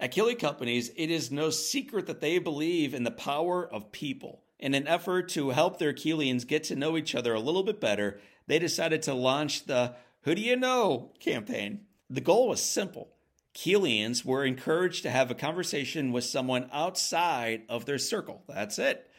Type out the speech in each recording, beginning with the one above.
At Keeley Companies, it is no secret that they believe in the power of people. In an effort to help their Keelians get to know each other a little bit better, they decided to launch the Who Do You Know campaign. The goal was simple. Keelians were encouraged to have a conversation with someone outside of their circle. That's it.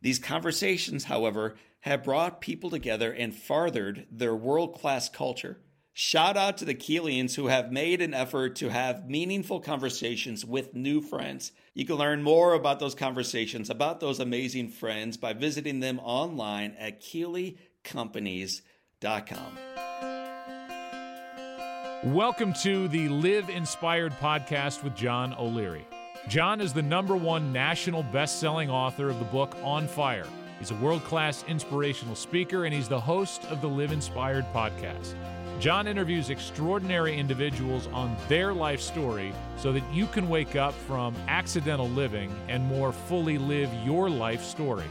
These conversations, however, have brought people together and farthered their world class culture. Shout out to the Keelians who have made an effort to have meaningful conversations with new friends. You can learn more about those conversations, about those amazing friends, by visiting them online at KeeleyCompanies.com. Welcome to the Live Inspired podcast with John O'Leary. John is the number one national best selling author of the book On Fire. He's a world class inspirational speaker, and he's the host of the Live Inspired podcast. John interviews extraordinary individuals on their life story so that you can wake up from accidental living and more fully live your life story.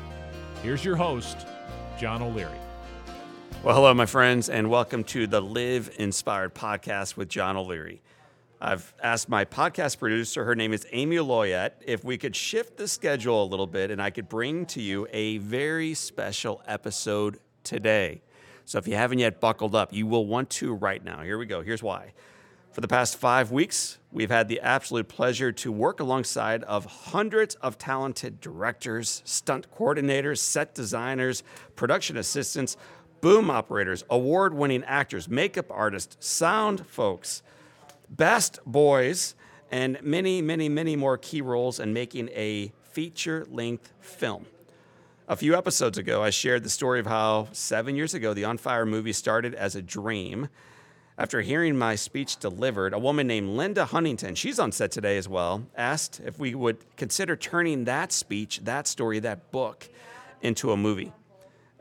Here's your host, John O'Leary. Well, hello, my friends, and welcome to the Live Inspired podcast with John O'Leary. I've asked my podcast producer, her name is Amy Loyette, if we could shift the schedule a little bit and I could bring to you a very special episode today. So if you haven't yet buckled up, you will want to right now. Here we go. Here's why. For the past five weeks, we've had the absolute pleasure to work alongside of hundreds of talented directors, stunt coordinators, set designers, production assistants, boom operators, award winning actors, makeup artists, sound folks, best boys, and many, many, many more key roles in making a feature length film. A few episodes ago, I shared the story of how seven years ago the On Fire movie started as a dream. After hearing my speech delivered, a woman named Linda Huntington, she's on set today as well, asked if we would consider turning that speech, that story, that book into a movie.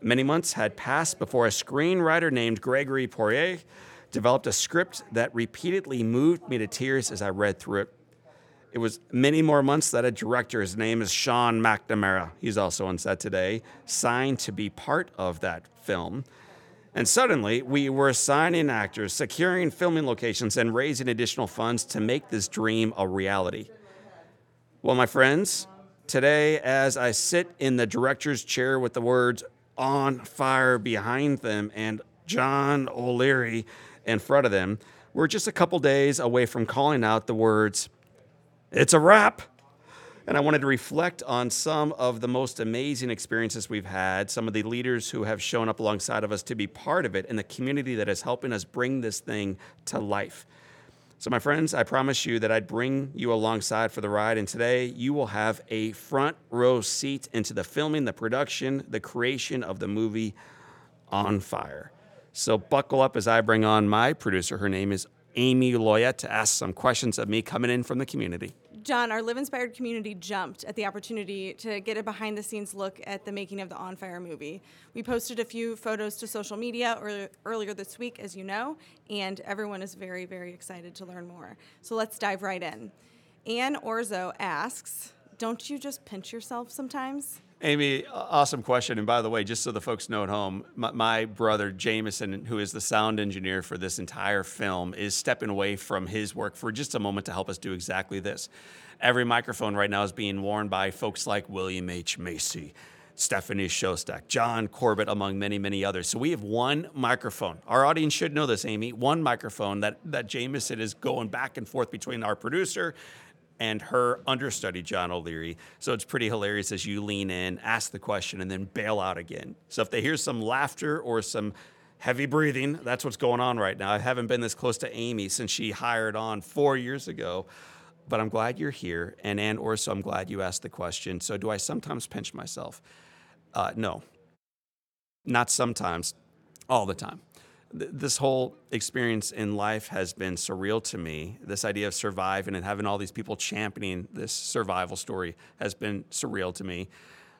Many months had passed before a screenwriter named Gregory Poirier developed a script that repeatedly moved me to tears as I read through it. It was many more months that a director, his name is Sean McNamara, he's also on set today, signed to be part of that film. And suddenly, we were assigning actors, securing filming locations, and raising additional funds to make this dream a reality. Well, my friends, today, as I sit in the director's chair with the words on fire behind them and John O'Leary in front of them. We're just a couple days away from calling out the words, It's a wrap. And I wanted to reflect on some of the most amazing experiences we've had, some of the leaders who have shown up alongside of us to be part of it, and the community that is helping us bring this thing to life. So, my friends, I promise you that I'd bring you alongside for the ride. And today you will have a front row seat into the filming, the production, the creation of the movie On Fire. So, buckle up as I bring on my producer. Her name is Amy Loyette to ask some questions of me coming in from the community. John, our Live Inspired community jumped at the opportunity to get a behind the scenes look at the making of the On Fire movie. We posted a few photos to social media earlier this week, as you know, and everyone is very, very excited to learn more. So let's dive right in. Anne Orzo asks Don't you just pinch yourself sometimes? Amy, awesome question. And by the way, just so the folks know at home, my, my, brother Jameson, who is the sound engineer for this entire film, is stepping away from his work for just a moment to help us do exactly this. Every microphone right now is being worn by folks like William H. Macy, Stephanie Szostak, John Corbett, among many, many others. So we have one microphone. Our audience should know this, Amy. One microphone that, that Jameson is going back and forth between our producer and her understudy, John O'Leary. So it's pretty hilarious as you lean in, ask the question, and then bail out again. So if they hear some laughter or some heavy breathing, that's what's going on right now. I haven't been this close to Amy since she hired on four years ago. But I'm glad you're here. And Ann Orso, I'm glad you asked the question. So, do I sometimes pinch myself? Uh, no. Not sometimes, all the time this whole experience in life has been surreal to me. This idea of surviving and having all these people championing this survival story has been surreal to me.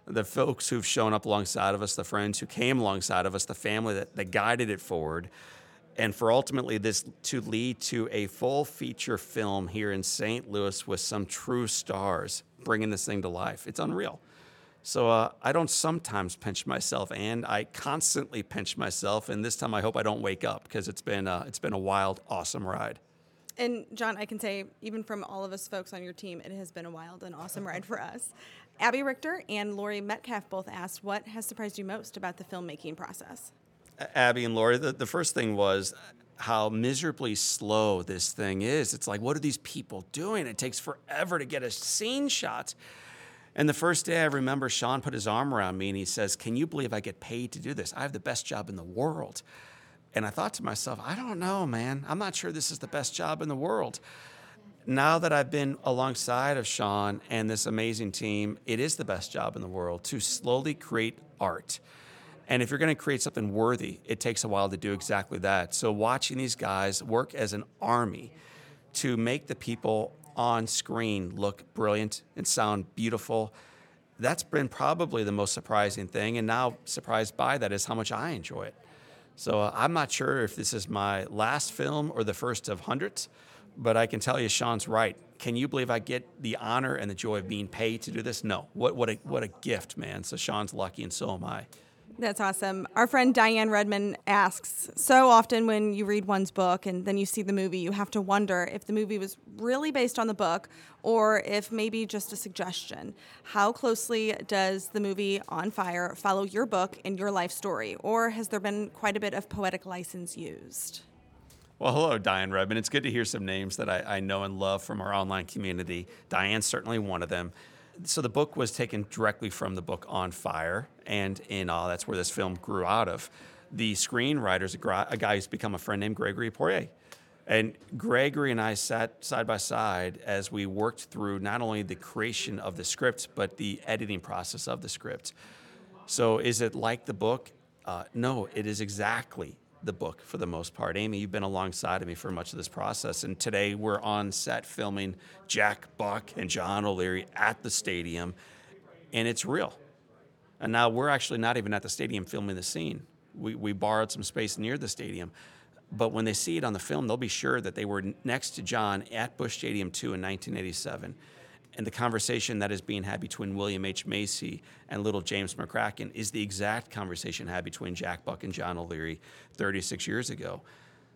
The folks who've shown up alongside of us, the friends who came alongside of us, the family that, that guided it forward, and for ultimately this to lead to a full feature film here in St. Louis with some true stars bringing this thing to life. It's unreal. So uh, I don't sometimes pinch myself, and I constantly pinch myself. And this time, I hope I don't wake up because it's been uh, it's been a wild, awesome ride. And John, I can say, even from all of us folks on your team, it has been a wild and awesome ride for us. Abby Richter and Lori Metcalf both asked, What has surprised you most about the filmmaking process? Abby and Lori, the, the first thing was how miserably slow this thing is. It's like, what are these people doing? It takes forever to get a scene shot. And the first day I remember Sean put his arm around me and he says, Can you believe I get paid to do this? I have the best job in the world. And I thought to myself, I don't know, man. I'm not sure this is the best job in the world. Now that I've been alongside of Sean and this amazing team, it is the best job in the world to slowly create art. And if you're going to create something worthy, it takes a while to do exactly that. So, watching these guys work as an army to make the people on screen look brilliant and sound beautiful, that's been probably the most surprising thing. And now, surprised by that is how much I enjoy it. So uh, I'm not sure if this is my last film or the first of hundreds, but I can tell you, Sean's right. Can you believe I get the honor and the joy of being paid to do this? No. What, what, a, what a gift, man. So Sean's lucky, and so am I. That's awesome. Our friend Diane Redman asks So often, when you read one's book and then you see the movie, you have to wonder if the movie was really based on the book or if maybe just a suggestion. How closely does the movie On Fire follow your book and your life story, or has there been quite a bit of poetic license used? Well, hello, Diane Redman. It's good to hear some names that I, I know and love from our online community. Diane's certainly one of them so the book was taken directly from the book On Fire, and in all, that's where this film grew out of. The screenwriter's a, a guy who's become a friend named Gregory Poirier. And Gregory and I sat side by side as we worked through not only the creation of the script, but the editing process of the script. So, is it like the book? Uh, no, it is exactly the book for the most part. Amy, you've been alongside of me for much of this process, and today we're on set filming Jack Buck and John O'Leary at the stadium, and it's real. And now we're actually not even at the stadium filming the scene. We, we borrowed some space near the stadium. But when they see it on the film, they'll be sure that they were next to John at Busch Stadium 2 in 1987 and the conversation that is being had between William H. Macy and little James McCracken is the exact conversation had between Jack Buck and John O'Leary 36 years ago.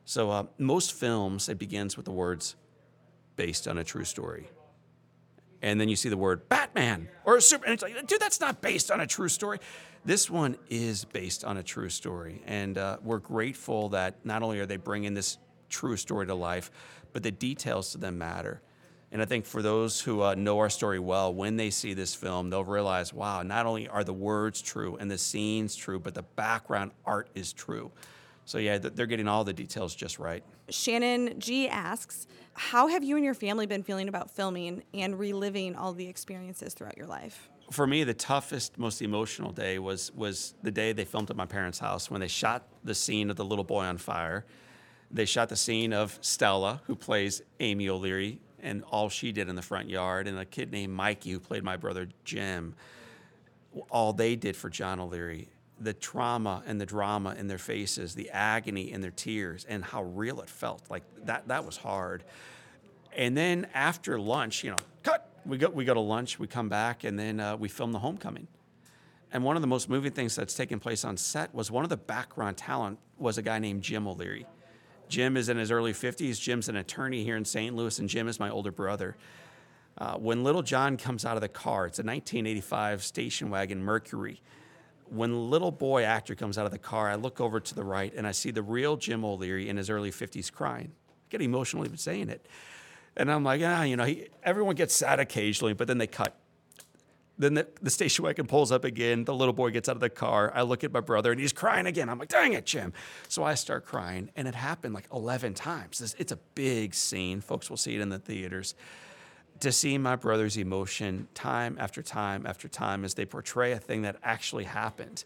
So uh, most films, it begins with the words based on a true story. And then you see the word Batman or Super, and it's like, dude, that's not based on a true story. This one is based on a true story. And uh, we're grateful that not only are they bringing this true story to life, but the details to them matter. And I think for those who uh, know our story well, when they see this film, they'll realize, wow, not only are the words true and the scenes true, but the background art is true. So, yeah, they're getting all the details just right. Shannon G asks, How have you and your family been feeling about filming and reliving all the experiences throughout your life? For me, the toughest, most emotional day was, was the day they filmed at my parents' house when they shot the scene of the little boy on fire. They shot the scene of Stella, who plays Amy O'Leary, and all she did in the front yard, and a kid named Mikey who played my brother Jim. All they did for John O'Leary, the trauma and the drama in their faces, the agony in their tears, and how real it felt. Like that, that was hard. And then after lunch, you know, cut. We go, we go to lunch. We come back, and then uh, we film the homecoming. And one of the most moving things that's taken place on set was one of the background talent was a guy named Jim O'Leary. Jim is in his early 50s. Jim's an attorney here in St. Louis, and Jim is my older brother. Uh, when little John comes out of the car, it's a 1985 station wagon Mercury. When little boy actor comes out of the car, I look over to the right and I see the real Jim O'Leary in his early 50s crying. I get emotional even saying it. And I'm like, ah, you know, he, everyone gets sad occasionally, but then they cut. Then the, the station wagon pulls up again. The little boy gets out of the car. I look at my brother and he's crying again. I'm like, dang it, Jim. So I start crying. And it happened like 11 times. It's, it's a big scene. Folks will see it in the theaters. To see my brother's emotion time after time after time as they portray a thing that actually happened,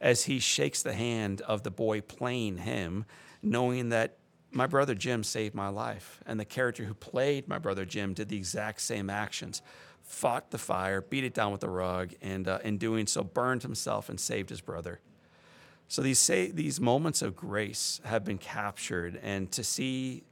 as he shakes the hand of the boy playing him, knowing that my brother Jim saved my life. And the character who played my brother Jim did the exact same actions fought the fire, beat it down with a rug, and uh, in doing so, burned himself and saved his brother. So these say, these moments of grace have been captured, and to see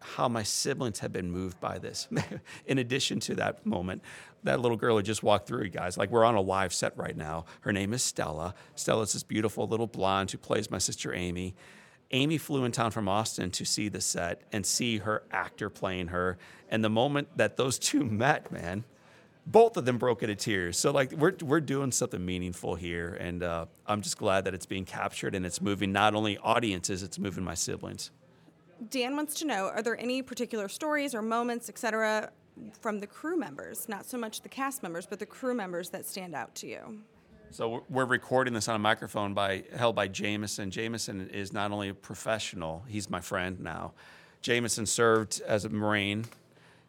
how my siblings have been moved by this. in addition to that moment, that little girl who just walked through, you guys. Like we're on a live set right now. Her name is Stella. Stella's this beautiful little blonde who plays my sister Amy. Amy flew in town from Austin to see the set and see her actor playing her. And the moment that those two met, man, both of them broke into tears. So like we're we're doing something meaningful here, and uh, I'm just glad that it's being captured and it's moving not only audiences, it's moving my siblings. Dan wants to know: Are there any particular stories or moments, etc., from the crew members, not so much the cast members, but the crew members that stand out to you? So we're recording this on a microphone by held by Jameson. Jameson is not only a professional; he's my friend now. Jameson served as a Marine.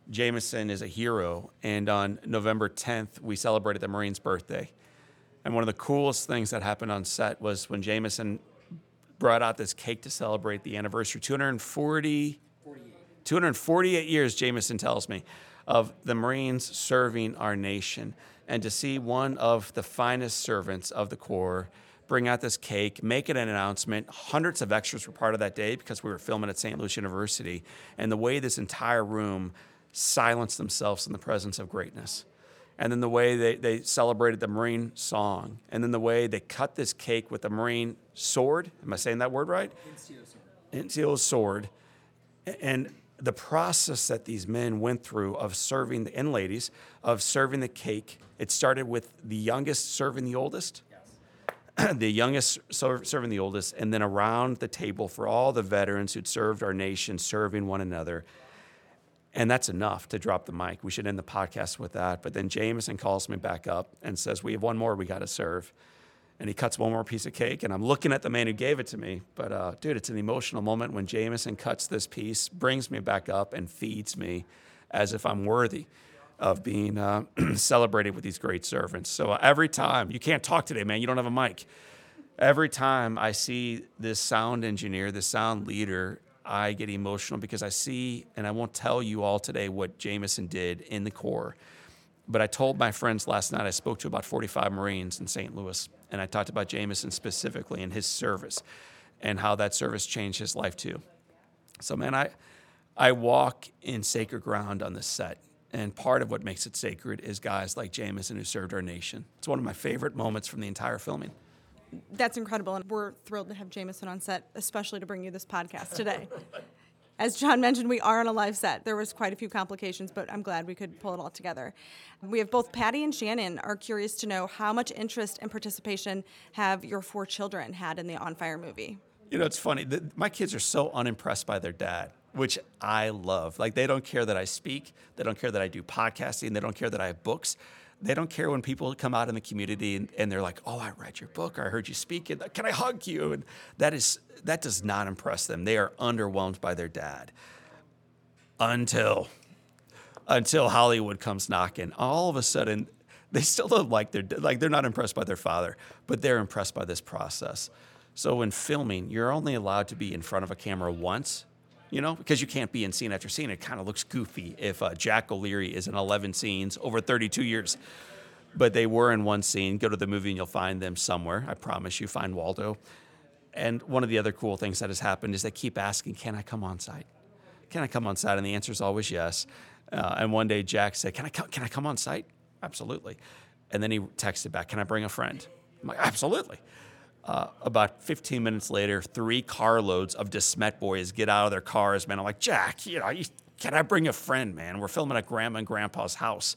Jameson is a hero, and on November 10th, we celebrated the Marine's birthday. And one of the coolest things that happened on set was when Jameson brought out this cake to celebrate the anniversary 240 248 years jameson tells me of the marines serving our nation and to see one of the finest servants of the corps bring out this cake make it an announcement hundreds of extras were part of that day because we were filming at st louis university and the way this entire room silenced themselves in the presence of greatness and then the way they, they celebrated the Marine song, and then the way they cut this cake with the Marine sword. Am I saying that word right? NCO sword. And the process that these men went through of serving the, and ladies of serving the cake. It started with the youngest serving the oldest. Yes. the youngest serving the oldest, and then around the table for all the veterans who'd served our nation, serving one another. And that's enough to drop the mic. We should end the podcast with that. But then Jameson calls me back up and says, We have one more we got to serve. And he cuts one more piece of cake. And I'm looking at the man who gave it to me. But uh, dude, it's an emotional moment when Jameson cuts this piece, brings me back up, and feeds me as if I'm worthy of being uh, celebrated with these great servants. So uh, every time, you can't talk today, man, you don't have a mic. Every time I see this sound engineer, this sound leader I get emotional because I see, and I won't tell you all today what Jameson did in the Corps, but I told my friends last night, I spoke to about 45 Marines in St. Louis, and I talked about Jameson specifically and his service and how that service changed his life too. So, man, I, I walk in sacred ground on this set. And part of what makes it sacred is guys like Jameson who served our nation. It's one of my favorite moments from the entire filming that's incredible. And we're thrilled to have Jameson on set, especially to bring you this podcast today. As John mentioned, we are on a live set. There was quite a few complications, but I'm glad we could pull it all together. We have both Patty and Shannon are curious to know how much interest and participation have your four children had in the On Fire movie? You know, it's funny. The, my kids are so unimpressed by their dad, which I love. Like, they don't care that I speak, they don't care that I do podcasting, they don't care that I have books they don't care when people come out in the community and, and, they're like, "Oh, I read your book, or I heard you speak, and can I hug you?" And that is that does not impress them. They are underwhelmed by their dad until until Hollywood comes knocking. All of a sudden, they still don't like their like they're not impressed by their father, but they're impressed by this process. So in filming, you're only allowed to be in front of a camera once you know, because you can't be in scene after scene. It kind of looks goofy if uh, Jack O'Leary is in 11 scenes over 32 years. But they were in one scene. Go to the movie and you'll find them somewhere. I promise you, find Waldo. And one of the other cool things that has happened is they keep asking, Can I come on site? Can I come on site? And the answer is always yes. Uh, and one day Jack said, Can I, come, can I come on site? Absolutely. And then he texted back, Can I bring a friend? I'm like, Absolutely. Uh, about 15 minutes later, three carloads of DeSmet boys get out of their cars, man. I'm like, Jack, you know, you, can I bring a friend, man? We're filming at Grandma and Grandpa's house.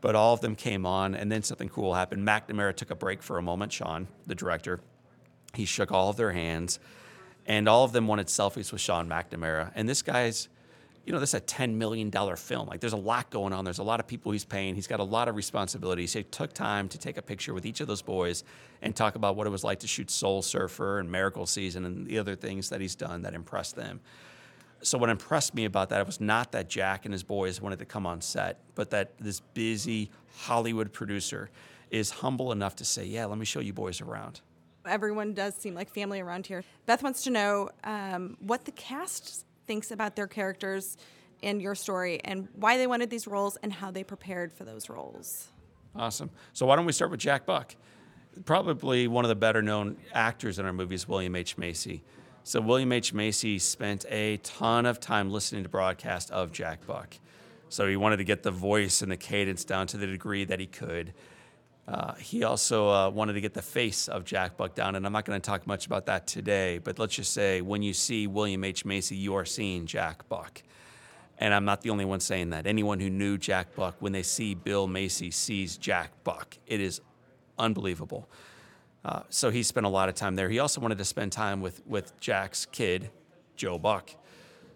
But all of them came on, and then something cool happened. McNamara took a break for a moment, Sean, the director. He shook all of their hands, and all of them wanted selfies with Sean McNamara. And this guy's you know, this is a $10 million film. Like, there's a lot going on. There's a lot of people he's paying. He's got a lot of responsibilities. He took time to take a picture with each of those boys and talk about what it was like to shoot Soul Surfer and Miracle Season and the other things that he's done that impressed them. So, what impressed me about that was not that Jack and his boys wanted to come on set, but that this busy Hollywood producer is humble enough to say, Yeah, let me show you boys around. Everyone does seem like family around here. Beth wants to know um, what the cast thinks about their characters and your story and why they wanted these roles and how they prepared for those roles. Awesome. So why don't we start with Jack Buck? Probably one of the better known actors in our movies, William H. Macy. So William H. Macy spent a ton of time listening to broadcast of Jack Buck. So he wanted to get the voice and the cadence down to the degree that he could. Uh, he also uh, wanted to get the face of Jack Buck down, and I'm not going to talk much about that today. But let's just say when you see William H. Macy, you are seeing Jack Buck. And I'm not the only one saying that. Anyone who knew Jack Buck, when they see Bill Macy, sees Jack Buck. It is unbelievable. Uh, so he spent a lot of time there. He also wanted to spend time with, with Jack's kid, Joe Buck.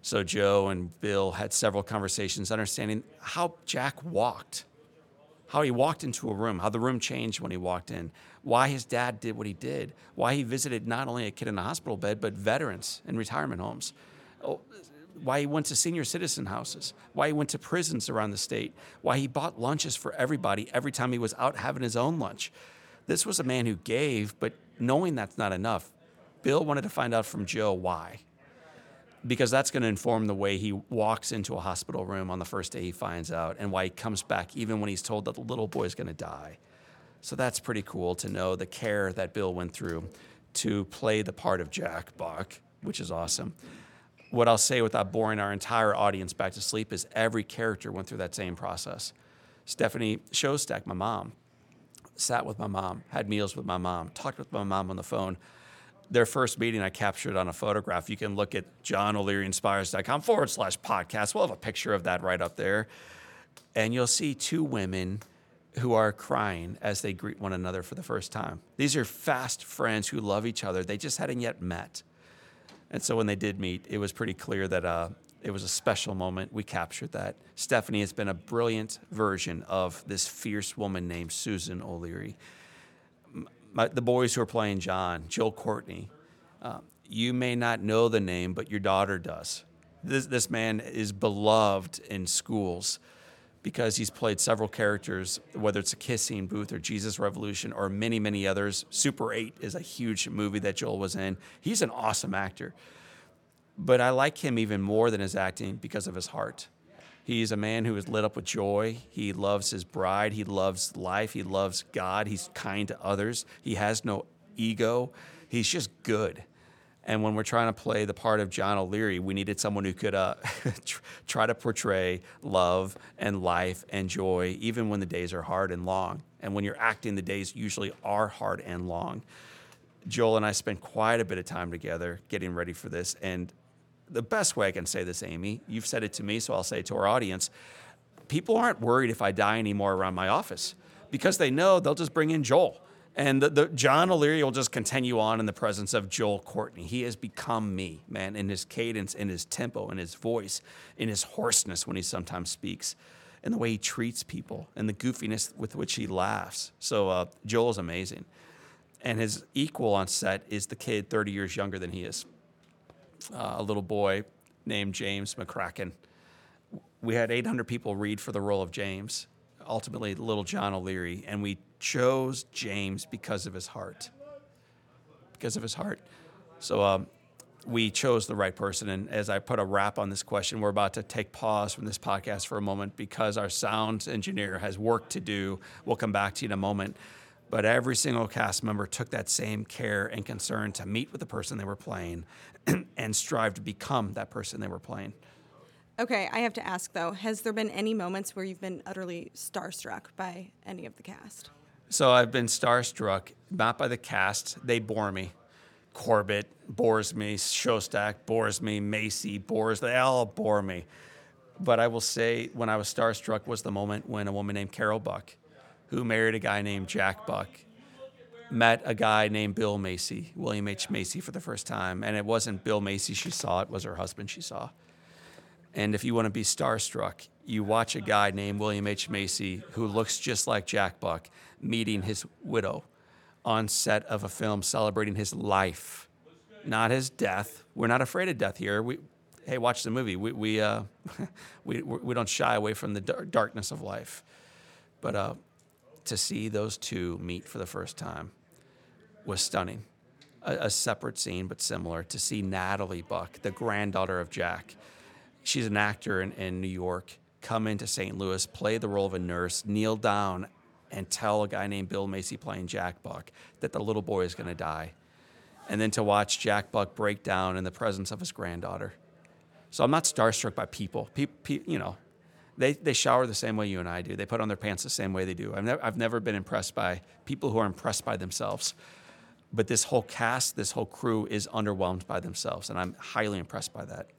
So Joe and Bill had several conversations understanding how Jack walked, how he walked into a room, how the room changed when he walked in, why his dad did what he did, why he visited not only a kid in a hospital bed, but veterans in retirement homes, oh, why he went to senior citizen houses, why he went to prisons around the state, why he bought lunches for everybody every time he was out having his own lunch. This was a man who gave, but knowing that's not enough, Bill wanted to find out from Joe why because that's going to inform the way he walks into a hospital room on the first day he finds out and why he comes back even when he's told that the little boy is going to die. So that's pretty cool to know the care that Bill went through to play the part of Jack Buck, which is awesome. What I'll say without boring our entire audience back to sleep is every character went through that same process. Stephanie Szostak, my mom, sat with my mom, had meals with my mom, talked with my mom on the phone their first meeting I captured on a photograph. You can look at johnolearyinspires.com forward slash podcast. We'll have a picture of that right up there. And you'll see two women who are crying as they greet one another for the first time. These are fast friends who love each other. They just hadn't yet met. And so when they did meet, it was pretty clear that uh, it was a special moment. We captured that. Stephanie has been a brilliant version of this fierce woman named Susan O'Leary my, the boys who are playing John, Joel Courtney, uh, you may not know the name, but your daughter does. This, this man is beloved in schools because he's played several characters, whether it's a kissing booth or Jesus Revolution or many, many others. Super 8 is a huge movie that Joel was in. He's an awesome actor. But I like him even more than his acting because of his heart. He's a man who is lit up with joy. He loves his bride. He loves life. He loves God. He's kind to others. He has no ego. He's just good. And when we're trying to play the part of John O'Leary, we needed someone who could uh, try to portray love and life and joy, even when the days are hard and long. And when you're acting, the days usually are hard and long. Joel and I spent quite a bit of time together getting ready for this. And the best way I can say this, Amy, you've said it to me, so I'll say it to our audience. People aren't worried if I die anymore around my office because they know they'll just bring in Joel. And the, the, John O'Leary will just continue on in the presence of Joel Courtney. He has become me, man, in his cadence, in his tempo, in his voice, in his hoarseness when he sometimes speaks, and the way he treats people, and the goofiness with which he laughs. So uh, Joel's amazing. And his equal on set is the kid 30 years younger than he is uh, a little boy named James McCracken. We had 800 people read for the role of James, ultimately, little John O'Leary, and we chose James because of his heart. Because of his heart. So um, we chose the right person. And as I put a wrap on this question, we're about to take pause from this podcast for a moment because our sound engineer has work to do. We'll come back to you in a moment. But every single cast member took that same care and concern to meet with the person they were playing and strive to become that person they were playing. Okay, I have to ask though, has there been any moments where you've been utterly starstruck by any of the cast? So I've been starstruck, not by the cast. They bore me. Corbett bores me, Szostak bores me, Macy bores, they all bore me. But I will say, when I was starstruck was the moment when a woman named Carol Buck, who married a guy named Jack Buck, met a guy named Bill Macy, William H. Macy, for the first time. And it wasn't Bill Macy she saw, it was her husband she saw. And if you want to be starstruck, you watch a guy named William H. Macy who looks just like Jack Buck meeting his widow on set of a film celebrating his life, not his death. We're not afraid of death here. We, hey, watch the movie. We, we, uh, we, we don't shy away from the darkness of life. But uh, to see those two meet for the first time was stunning. A, a, separate scene, but similar, to see Natalie Buck, the granddaughter of Jack. She's an actor in, in New York, come into St. Louis, play the role of a nurse, kneel down, and tell a guy named Bill Macy playing Jack Buck that the little boy is going to die. And then to watch Jack Buck break down in the presence of his granddaughter. So I'm not starstruck by people. Pe- pe- you know, They, they shower the same way you and I do. They put on their pants the same way they do. I've never, I've never been impressed by people who are impressed by themselves. But this whole cast, this whole crew is underwhelmed by themselves, and I'm highly impressed by that.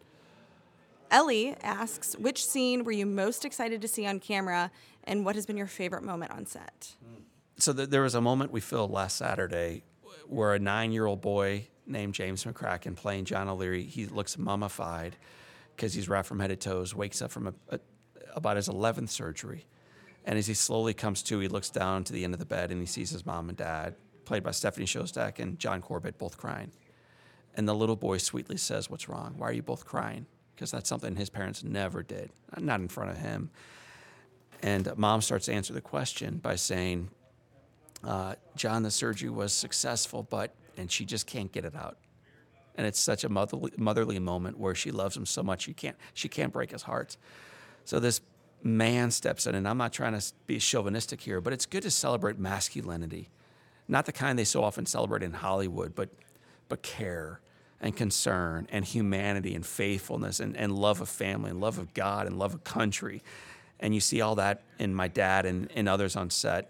Ellie asks, which scene were you most excited to see on camera, and what has been your favorite moment on set? Mm. So th- there was a moment we filmed last Saturday where a nine-year-old boy named James McCracken playing John O'Leary, he looks mummified because he's wrapped from head to toes, wakes up from a, a, about his 11th surgery. And as he slowly comes to, he looks down to the end of the bed and he sees his mom and dad, played by Stephanie Szostak and John Corbett, both crying. And the little boy sweetly says, What's wrong? Why are you both crying? Because that's something his parents never did, not in front of him. And mom starts to answer the question by saying, uh, John, the surgery was successful, but, and she just can't get it out. And it's such a motherly, motherly moment where she loves him so much, she can't, she can't break his heart. So this man steps in, and I'm not trying to be chauvinistic here, but it's good to celebrate masculinity. Not the kind they so often celebrate in Hollywood, but, but care and concern and humanity and faithfulness and, and love of family and love of God and love of country. And you see all that in my dad and, and others on set.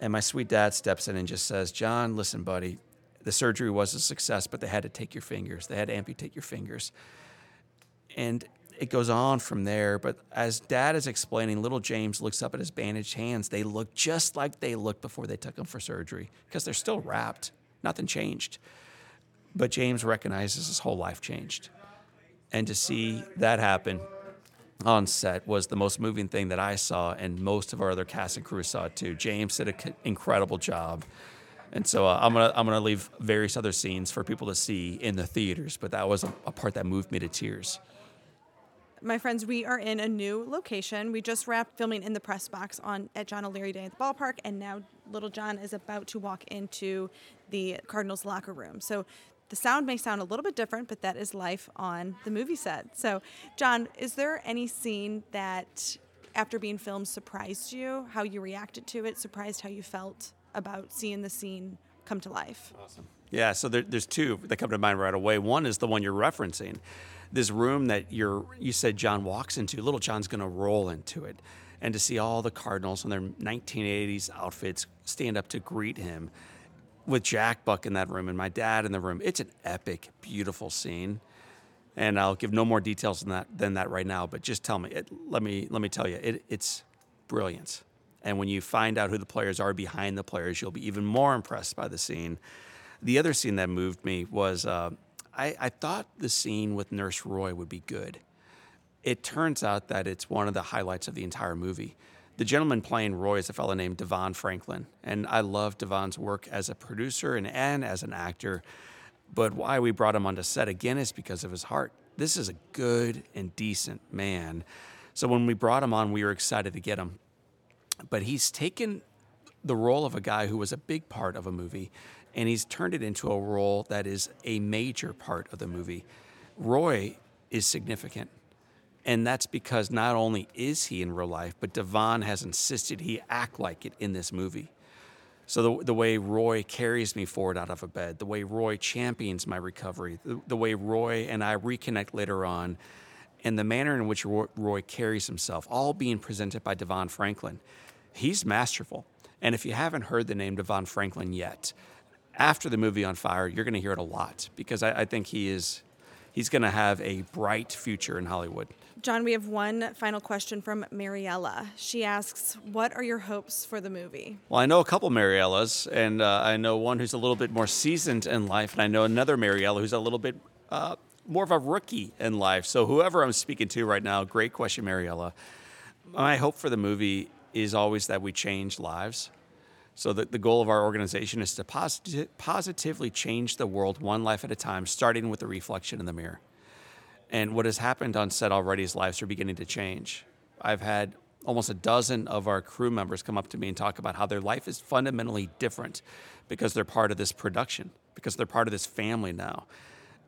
And my sweet dad steps in and just says, John, listen, buddy, the surgery was a success, but they had to take your fingers. They had to amputate your fingers. And it goes on from there. But as dad is explaining, little James looks up at his bandaged hands. They look just like they looked before they took him for surgery because they're still wrapped. Nothing changed. But James recognizes his whole life changed. And to see that happen on set was the most moving thing that I saw, and most of our other cast and crew saw it too. James did an incredible job, and so uh, I'm gonna I'm gonna leave various other scenes for people to see in the theaters. But that was a, a part that moved me to tears. My friends, we are in a new location. We just wrapped filming in the press box on at John O'Leary Day at the ballpark, and now little John is about to walk into the Cardinals locker room. So the sound may sound a little bit different, but that is life on the movie set. So, John, is there any scene that after being filmed surprised you, how you reacted to it, surprised how you felt about seeing the scene come to life? Awesome. Yeah, so there, there's two that come to mind right away. One is the one you're referencing. This room that you're you said John walks into, little John's going to roll into it. And to see all the Cardinals in their 1980s outfits stand up to greet him with Jack Buck in that room and my dad in the room. It's an epic, beautiful scene. And I'll give no more details than that than that right now. But just tell me, it, let me let me tell you, it, it's brilliant. And when you find out who the players are behind the players, you'll be even more impressed by the scene. The other scene that moved me was uh, I, I thought the scene with Nurse Roy would be good. It turns out that it's one of the highlights of the entire movie the gentleman playing Roy is a fellow named Devon Franklin, and I love Devon's work as a producer and, and as an actor. But why we brought him onto set again is because of his heart. This is a good and decent man. So when we brought him on, we were excited to get him. But he's taken the role of a guy who was a big part of a movie, and he's turned it into a role that is a major part of the movie. Roy is significant. And that's because not only is he in real life, but Devon has insisted he act like it in this movie. So the, the way Roy carries me forward out of a bed, the way Roy champions my recovery, the, the way Roy and I reconnect later on, and the manner in which Roy, Roy carries himself, all being presented by Devon Franklin, he's masterful. And if you haven't heard the name Devon Franklin yet, after the movie On Fire, you're going to hear it a lot because I, I think he is he's going to have a bright future in Hollywood. John, we have one final question from Mariella. She asks, What are your hopes for the movie? Well, I know a couple Mariellas, and uh, I know one who's a little bit more seasoned in life, and I know another Mariella who's a little bit uh, more of a rookie in life. So, whoever I'm speaking to right now, great question, Mariella. My hope for the movie is always that we change lives. So, the, the goal of our organization is to posit- positively change the world one life at a time, starting with the reflection in the mirror. And what has happened on set already is lives are beginning to change. I've had almost a dozen of our crew members come up to me and talk about how their life is fundamentally different because they're part of this production, because they're part of this family now.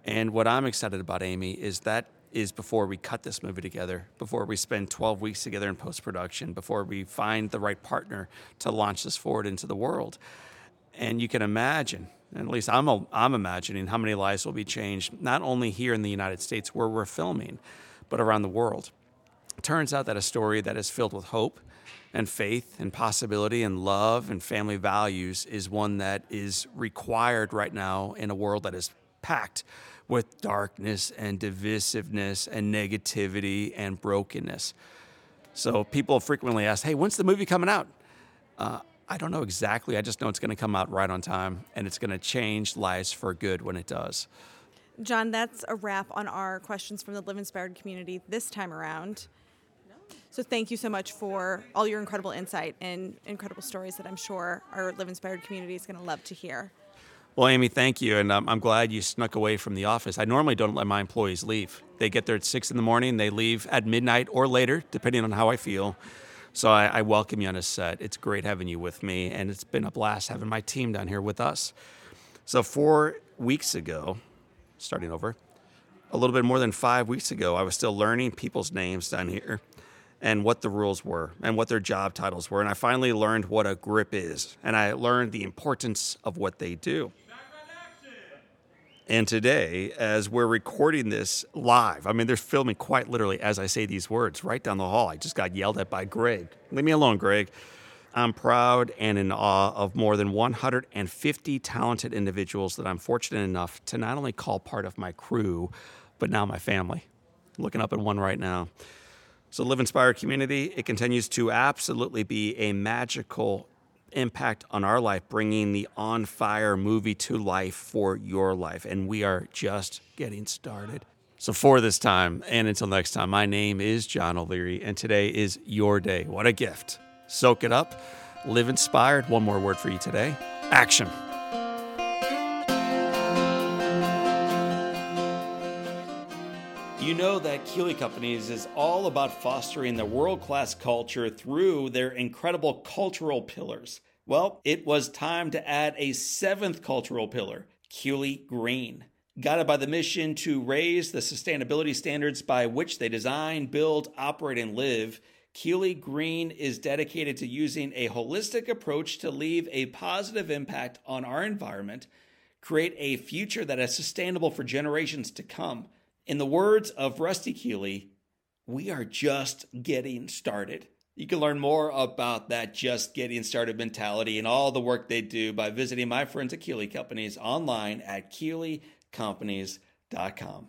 And what I'm excited about, Amy, is that is before we cut this movie together, before we spend 12 weeks together in post production, before we find the right partner to launch this forward into the world. And you can imagine and at least I'm, a, I'm imagining how many lives will be changed, not only here in the United States where we're filming, but around the world. It turns out that a story that is filled with hope and faith and possibility and love and family values is one that is required right now in a world that is packed with darkness and divisiveness and negativity and brokenness. So people frequently ask, hey, when's the movie coming out? Uh, I don't know exactly. I just know it's going to come out right on time and it's going to change lives for good when it does. John, that's a wrap on our questions from the Live Inspired community this time around. So thank you so much for all your incredible insight and incredible stories that I'm sure our Live Inspired community is going to love to hear. Well, Amy, thank you. And um, I'm glad you snuck away from the office. I normally don't let my employees leave. They get there at six in the morning, they leave at midnight or later, depending on how I feel. So I, I welcome you on a set. It's great having you with me, and it's been a blast having my team down here with us. So, four weeks ago, starting over, a little bit more than five weeks ago, I was still learning people's names down here and what the rules were and what their job titles were. And I finally learned what a grip is, and I learned the importance of what they do. And today, as we're recording this live, I mean, they're filming quite literally as I say these words right down the hall. I just got yelled at by Greg. Leave me alone, Greg. I'm proud and in awe of more than 150 talented individuals that I'm fortunate enough to not only call part of my crew, but now my family. looking up at one right now. So, Live Inspired Community, it continues to absolutely be a magical impact on our life, bringing the On Fire movie to life for your life. And we are just getting started. So, for this time and until next time, my name is John O'Leary, and today is your day. What a gift. Soak it up, live inspired. One more word for you today action. You know that Keeley Companies is all about fostering the world class culture through their incredible cultural pillars. Well, it was time to add a seventh cultural pillar, Keeley Green. Guided by the mission to raise the sustainability standards by which they design, build, operate, and live, Keeley Green is dedicated to using a holistic approach to leave a positive impact on our environment, create a future that is sustainable for generations to come in the words of Rusty Keeley, we are just getting started. You can learn more about that just getting started mentality and all the work they do by visiting my friends at Keeley Companies online at keeleycompanies.com.